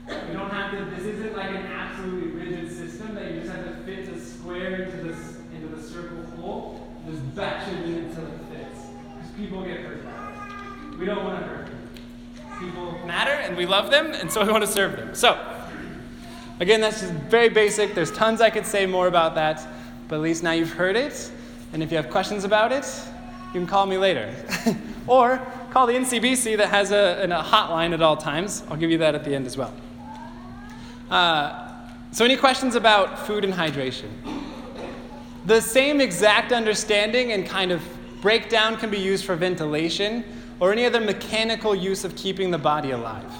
We don't have to, this isn't like an absolutely rigid system that you just have to fit a square into, this, into the circle hole just batch it in until it fits Because people get hurt. We don't want to hurt people. matter and we love them, and so we want to serve them. So, again, that's just very basic. There's tons I could say more about that, but at least now you've heard it. And if you have questions about it, you can call me later. or call the NCBC that has a, a hotline at all times. I'll give you that at the end as well. Uh, so, any questions about food and hydration? The same exact understanding and kind of breakdown can be used for ventilation or any other mechanical use of keeping the body alive.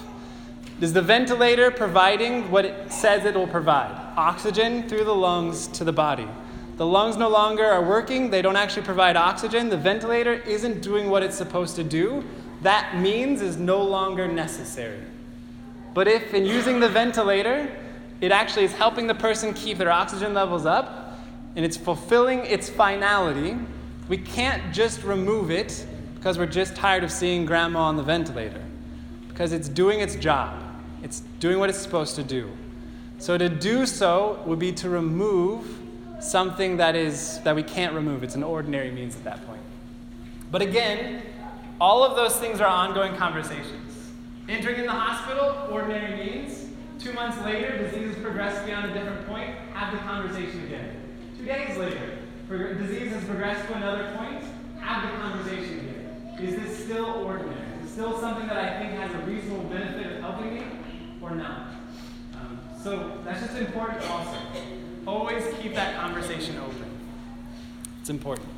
Is the ventilator providing what it says it will provide? Oxygen through the lungs to the body. The lungs no longer are working, they don't actually provide oxygen. The ventilator isn't doing what it's supposed to do. That means is no longer necessary. But if in using the ventilator, it actually is helping the person keep their oxygen levels up and it's fulfilling its finality, we can't just remove it because we're just tired of seeing grandma on the ventilator. Because it's doing its job, it's doing what it's supposed to do. So to do so would be to remove something that is that we can't remove. It's an ordinary means at that point. But again, all of those things are ongoing conversations. Entering in the hospital, ordinary means. Two months later, disease has progressed beyond a different point, have the conversation again. Two days later, disease has progressed to another point, have the conversation again. Is this still ordinary? Is it still something that I think has a reasonable benefit of helping me or not? Um, so that's just important also. Always keep that conversation open. It's important.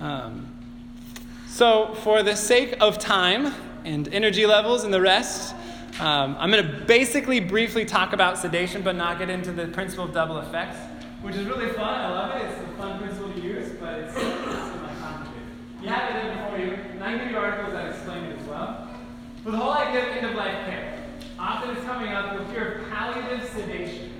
Um, so, for the sake of time, and energy levels and the rest. Um, I'm going to basically briefly talk about sedation, but not get into the principle of double effects, which is really fun. I love it. It's a fun principle to use, but it's, it's complicated. You have it there before you, and I give you articles that explain it as well. But the whole idea of end of life care, often it's coming up, you'll hear palliative sedation.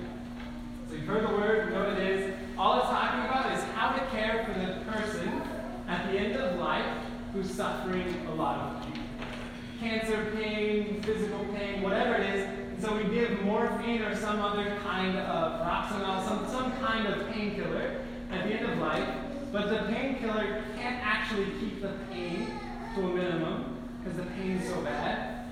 So you've heard the word, you know what it is. All it's talking about is how to care for the person at the end of life who's suffering a lot of cancer pain, physical pain, whatever it is. And so we give morphine or some other kind of Roxanol, some, some kind of painkiller at the end of life. But the painkiller can't actually keep the pain to a minimum because the pain is so bad.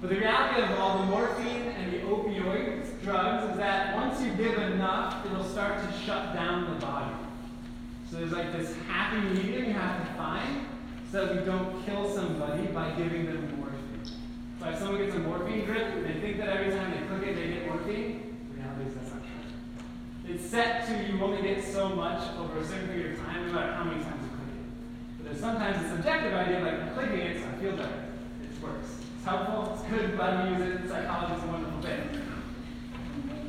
But the reality of all the morphine and the opioid drugs is that once you give enough, it'll start to shut down the body. So there's like this happy medium you have to find so that we don't kill somebody by giving them so if someone gets a morphine drip, and they think that every time they click it, they get morphine. Reality is that's not true. It's set to you only get so much over a certain period of time, no matter how many times you click it. But there's sometimes a subjective idea, like clicking it, so I feel better. It works. It's helpful, it's good, glad to use it. Psychology is a wonderful thing.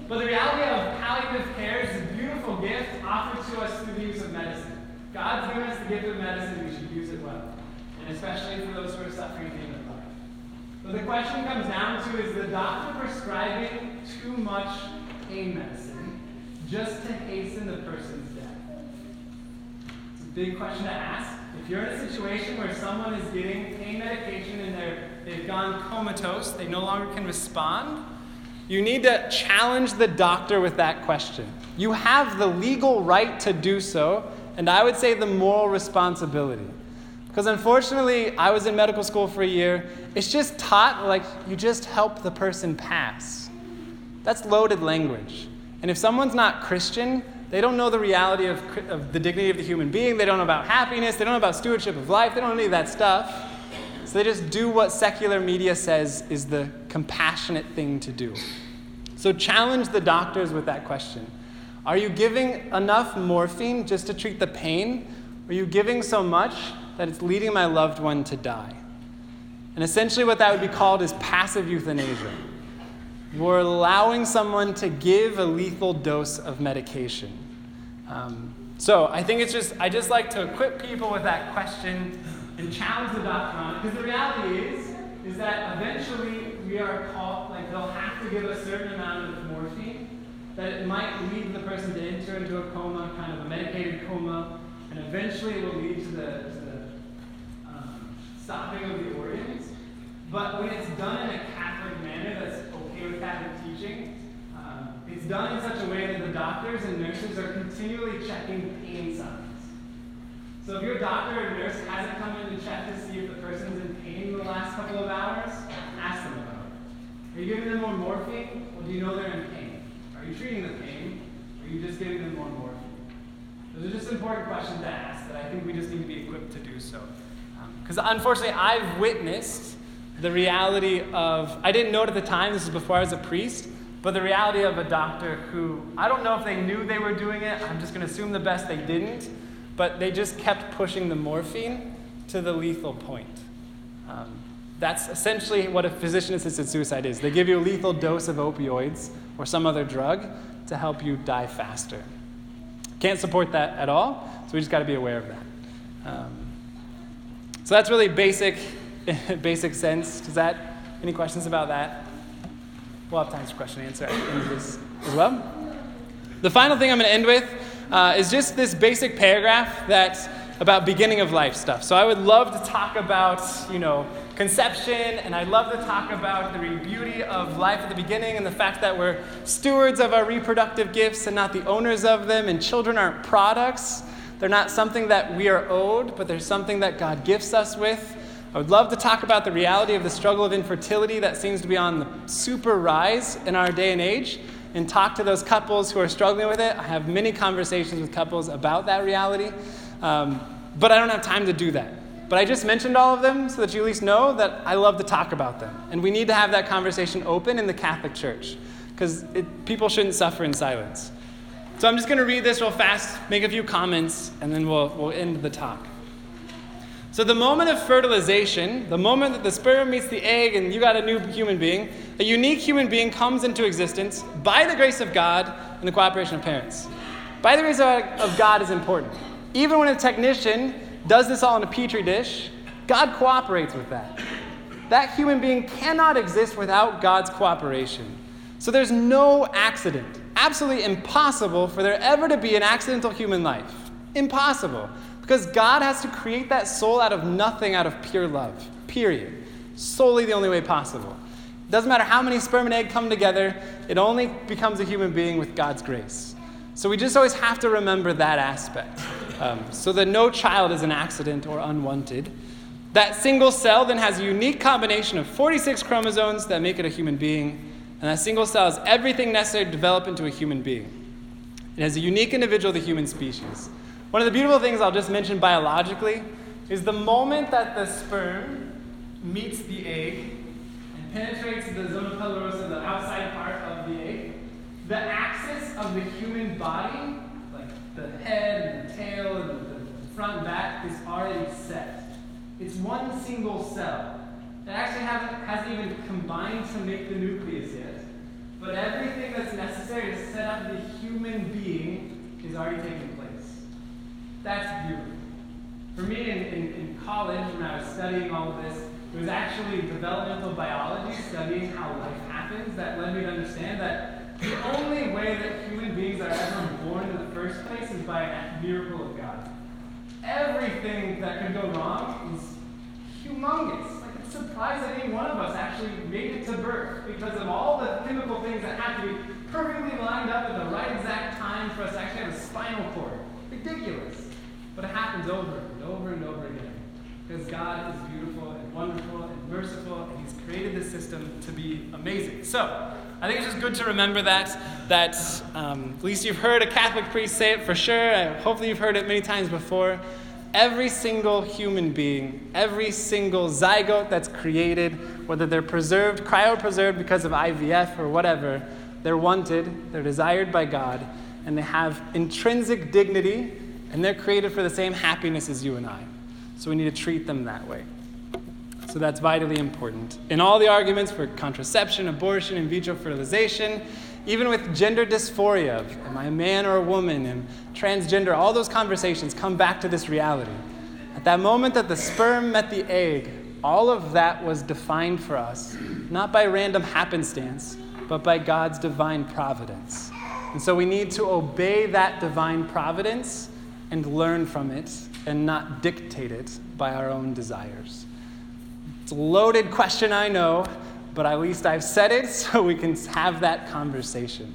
But the reality of palliative care is a beautiful gift offered to us through the use of medicine. God's given us the gift of medicine, we should use it well. And especially for those who are suffering but the question comes down to is the doctor prescribing too much pain medicine just to hasten the person's death? It's a big question to ask. If you're in a situation where someone is getting pain medication and they've gone comatose, they no longer can respond, you need to challenge the doctor with that question. You have the legal right to do so, and I would say the moral responsibility. Because unfortunately, I was in medical school for a year. It's just taught like you just help the person pass. That's loaded language. And if someone's not Christian, they don't know the reality of, of the dignity of the human being. They don't know about happiness. They don't know about stewardship of life. They don't know any of that stuff. So they just do what secular media says is the compassionate thing to do. So challenge the doctors with that question. Are you giving enough morphine just to treat the pain? Are you giving so much that it's leading my loved one to die. And essentially, what that would be called is passive euthanasia. We're allowing someone to give a lethal dose of medication. Um, so I think it's just, I just like to equip people with that question and challenge the doctor on it. Because the reality is, is that eventually we are called, like they'll have to give a certain amount of morphine, that it might lead the person to enter into a coma, kind of a medicated coma, and eventually it will lead to the, stopping of the organs. But when it's done in a Catholic manner that's okay with Catholic teaching, um, it's done in such a way that the doctors and nurses are continually checking pain signs. So if your doctor or nurse hasn't come in to check to see if the person's in pain in the last couple of hours, ask them about it. Are you giving them more morphine? or do you know they're in pain? Are you treating the pain? Or are you just giving them more morphine? Those are just important questions to ask that I think we just need to be equipped to do so. Because unfortunately, I've witnessed the reality of, I didn't know it at the time, this is before I was a priest, but the reality of a doctor who, I don't know if they knew they were doing it, I'm just going to assume the best they didn't, but they just kept pushing the morphine to the lethal point. Um, that's essentially what a physician assisted suicide is. They give you a lethal dose of opioids or some other drug to help you die faster. Can't support that at all, so we just got to be aware of that. Um, so that's really basic, basic sense. Does that, any questions about that? We'll have time for question and answer at the end this as well. The final thing I'm going to end with uh, is just this basic paragraph that's about beginning of life stuff. So I would love to talk about, you know, conception, and I'd love to talk about the beauty of life at the beginning and the fact that we're stewards of our reproductive gifts and not the owners of them, and children aren't products. They're not something that we are owed, but they're something that God gifts us with. I would love to talk about the reality of the struggle of infertility that seems to be on the super rise in our day and age and talk to those couples who are struggling with it. I have many conversations with couples about that reality, um, but I don't have time to do that. But I just mentioned all of them so that you at least know that I love to talk about them. And we need to have that conversation open in the Catholic Church because people shouldn't suffer in silence. So I'm just going to read this real fast, make a few comments, and then we'll, we'll end the talk. So, the moment of fertilization, the moment that the sperm meets the egg and you got a new human being, a unique human being comes into existence by the grace of God and the cooperation of parents. By the grace of God is important. Even when a technician does this all in a petri dish, God cooperates with that. That human being cannot exist without God's cooperation. So there's no accident. Absolutely impossible for there ever to be an accidental human life. Impossible. Because God has to create that soul out of nothing, out of pure love. Period. Solely the only way possible. Doesn't matter how many sperm and egg come together, it only becomes a human being with God's grace. So we just always have to remember that aspect. Um, so that no child is an accident or unwanted. That single cell then has a unique combination of 46 chromosomes that make it a human being, and that single cell has everything necessary to develop into a human being. It has a unique individual of the human species. One of the beautiful things I'll just mention biologically is the moment that the sperm meets the egg and penetrates the zona pellucida, the outside part of the egg, the axis of the human body, like the head and the tail and the front and back, is already set. It's one single cell. It actually hasn't, even combined to make the nucleus yet. But everything that's necessary to set up the human being is already taking place. That's beautiful. For me in, in, in college, when I was studying all of this, it was actually developmental biology, studying how life happens, that led me to understand that the only way that human beings are ever born in the first place is by a miracle of God. Everything that could go wrong is humongous. Surprised that any one of us actually made it to birth because of all the chemical things that have to be perfectly lined up at the right exact time for us to actually have a spinal cord. Ridiculous. But it happens over and over and over again. Because God is beautiful and wonderful and merciful, and He's created this system to be amazing. So, I think it's just good to remember that, that um, at least you've heard a Catholic priest say it for sure. Hopefully, you've heard it many times before. Every single human being, every single zygote that's created, whether they're preserved, cryopreserved because of IVF or whatever, they're wanted, they're desired by God, and they have intrinsic dignity, and they're created for the same happiness as you and I. So we need to treat them that way. So that's vitally important. In all the arguments for contraception, abortion, in vitro fertilization, even with gender dysphoria, am I a man or a woman, and transgender, all those conversations come back to this reality. At that moment that the sperm met the egg, all of that was defined for us, not by random happenstance, but by God's divine providence. And so we need to obey that divine providence and learn from it and not dictate it by our own desires. It's a loaded question, I know, but at least I've said it so we can have that conversation.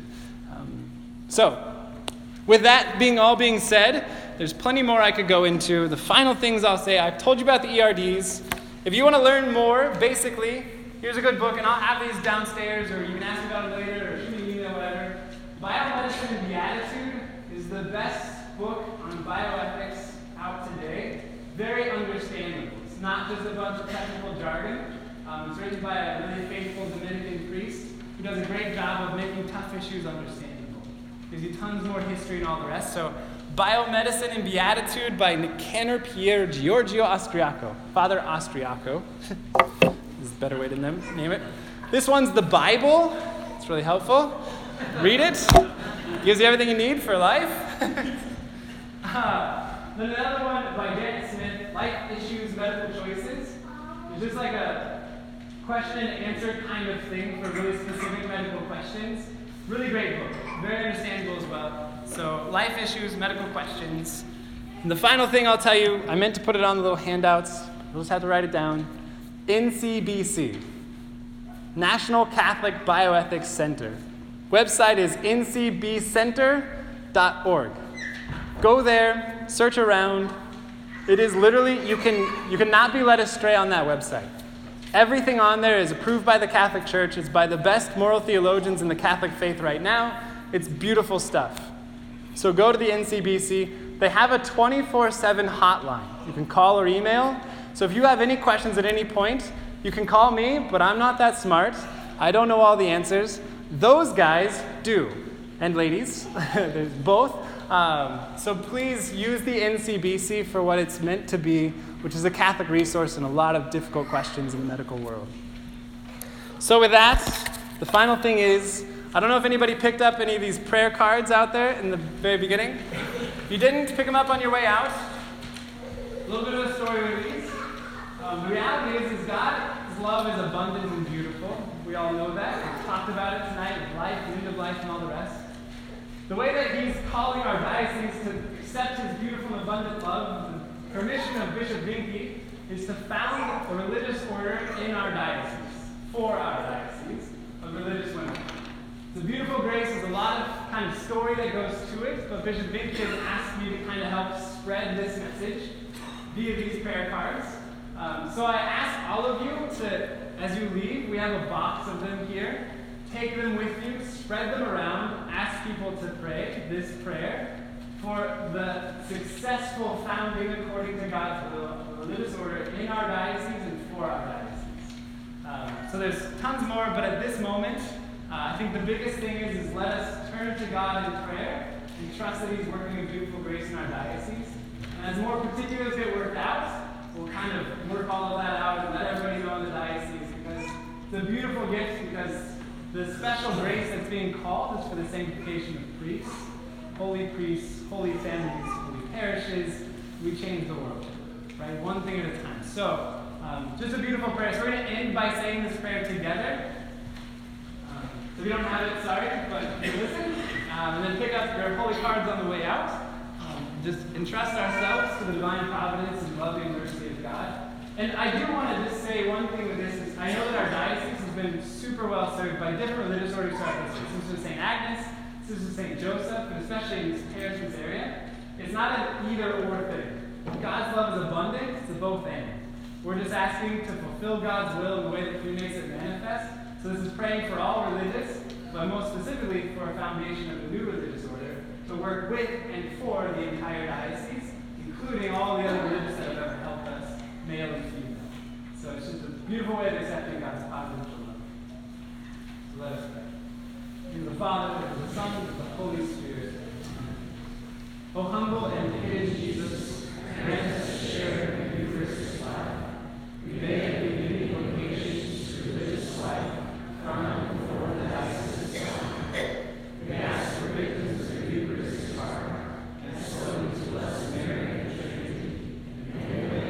Um, so, with that being all being said, there's plenty more I could go into. The final things I'll say I've told you about the ERDs. If you want to learn more, basically, here's a good book, and I'll have these downstairs, or you can ask about it later, or shoot me an email, whatever. Biomedicine and Beatitude is the best book on bioethics out today. Very understandable. It's not just a bunch of technical jargon. Um, it's written by a really faithful Dominican priest. who does a great job of making tough issues understandable. Gives you tons more history and all the rest. So, Biomedicine and Beatitude by Nicanor Pier Giorgio Austriaco. Father Austriaco. is a better way to name it. This one's the Bible. It's really helpful. Read it. Gives you everything you need for life. uh, then another one by Dan Smith, Life Issues, Medical Choices. It's just like a question and answer kind of thing for really specific medical questions. Really great book. Very understandable as well. So, life issues, medical questions. And the final thing I'll tell you, I meant to put it on the little handouts. You'll just have to write it down. NCBC, National Catholic Bioethics Center. Website is ncbcenter.org. Go there, search around. It is literally, you can you cannot be led astray on that website. Everything on there is approved by the Catholic Church. It's by the best moral theologians in the Catholic faith right now. It's beautiful stuff. So go to the NCBC. They have a 24 7 hotline. You can call or email. So if you have any questions at any point, you can call me, but I'm not that smart. I don't know all the answers. Those guys do. And ladies, there's both. Um, so please use the NCBC for what it's meant to be, which is a Catholic resource in a lot of difficult questions in the medical world. So, with that, the final thing is I don't know if anybody picked up any of these prayer cards out there in the very beginning. If you didn't, pick them up on your way out. A little bit of a story with these. Um, the reality is, is God's love is abundant and beautiful. We all know that. We've talked about it tonight life, the end of life, and all the rest. The way that he's calling our diocese to accept his beautiful and abundant love, permission of Bishop Vinke, is to found a religious order in our diocese, for our diocese, of religious women. A beautiful grace. There's a lot of kind of story that goes to it, but Bishop Vinke has asked me to kind of help spread this message via these prayer cards. Um, so I ask all of you to, as you leave, we have a box of them here. Take them with you, spread them around, ask people to pray this prayer for the successful founding according to God's will religious order in our diocese and for our diocese. Um, so there's tons more, but at this moment, uh, I think the biggest thing is, is let us turn to God in prayer and trust that He's working a beautiful grace in our diocese. And as more particulars get worked out, we'll kind of work all of that out and let everybody know in the diocese because it's a beautiful gift because the special grace that's being called is for the sanctification of priests, holy priests, holy families, holy parishes. We change the world, right? One thing at a time. So, um, just a beautiful prayer. So, we're going to end by saying this prayer together. Um, if you don't have it, sorry, but listen. Um, and then pick up your holy cards on the way out. Um, just entrust ourselves to the divine providence and loving mercy of God. And I do want to just say one thing with this is I know that our diocese has been super well served by different religious orders throughout history. Is St. Agnes, this is St. Joseph, but especially in this parish, this area. It's not an either or thing. God's love is abundant, it's a both and. We're just asking to fulfill God's will in the way that He makes it manifest. So this is praying for all religious, but most specifically for a foundation of a new religious order to work with and for the entire diocese, including all the other religious that have ever helped us male and female. So it's just a beautiful way of accepting God's providential love. So let us pray. In the Father, and the Son, and the Holy Spirit. O humble and hidden Jesus, grant us share in the Eucharistic life. We beg you, in vocations to religious life, from before the diocese. We ask for victims of Eucharistic heart, and so to us, Mary and Trinity, and may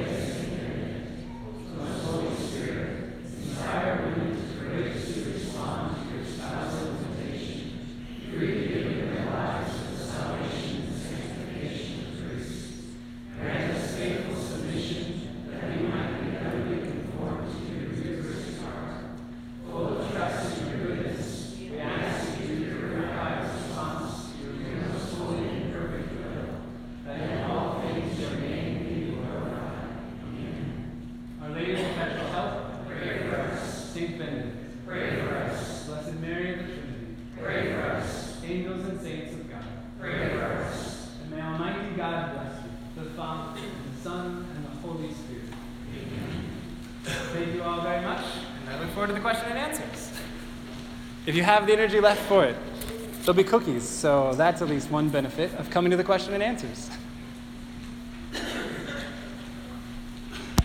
Holy Spirit, inspire women to courageously respond to your spousal invitation, freely giving their lives for the salvation and sanctification of priests. Grant us faithful submission, that we might be utterly conformed to your Eucharistic heart. Full of trust in your goodness, we ask you to purify our response to your most holy and perfect will, that in all things your name be glorified. Amen. Our Lady of Perpetual Help, pray for us. Saint Benedict, pray for us. Blessed Mary of the Trinity, pray for us. Angels and saints of God, pray for us. And may Almighty God bless you, the Father, and the Son, and the Holy Spirit. Amen. Thank you all very much, and I look forward to the question and answers. if you have the energy left for it, there'll be cookies. So that's at least one benefit of coming to the question and answers.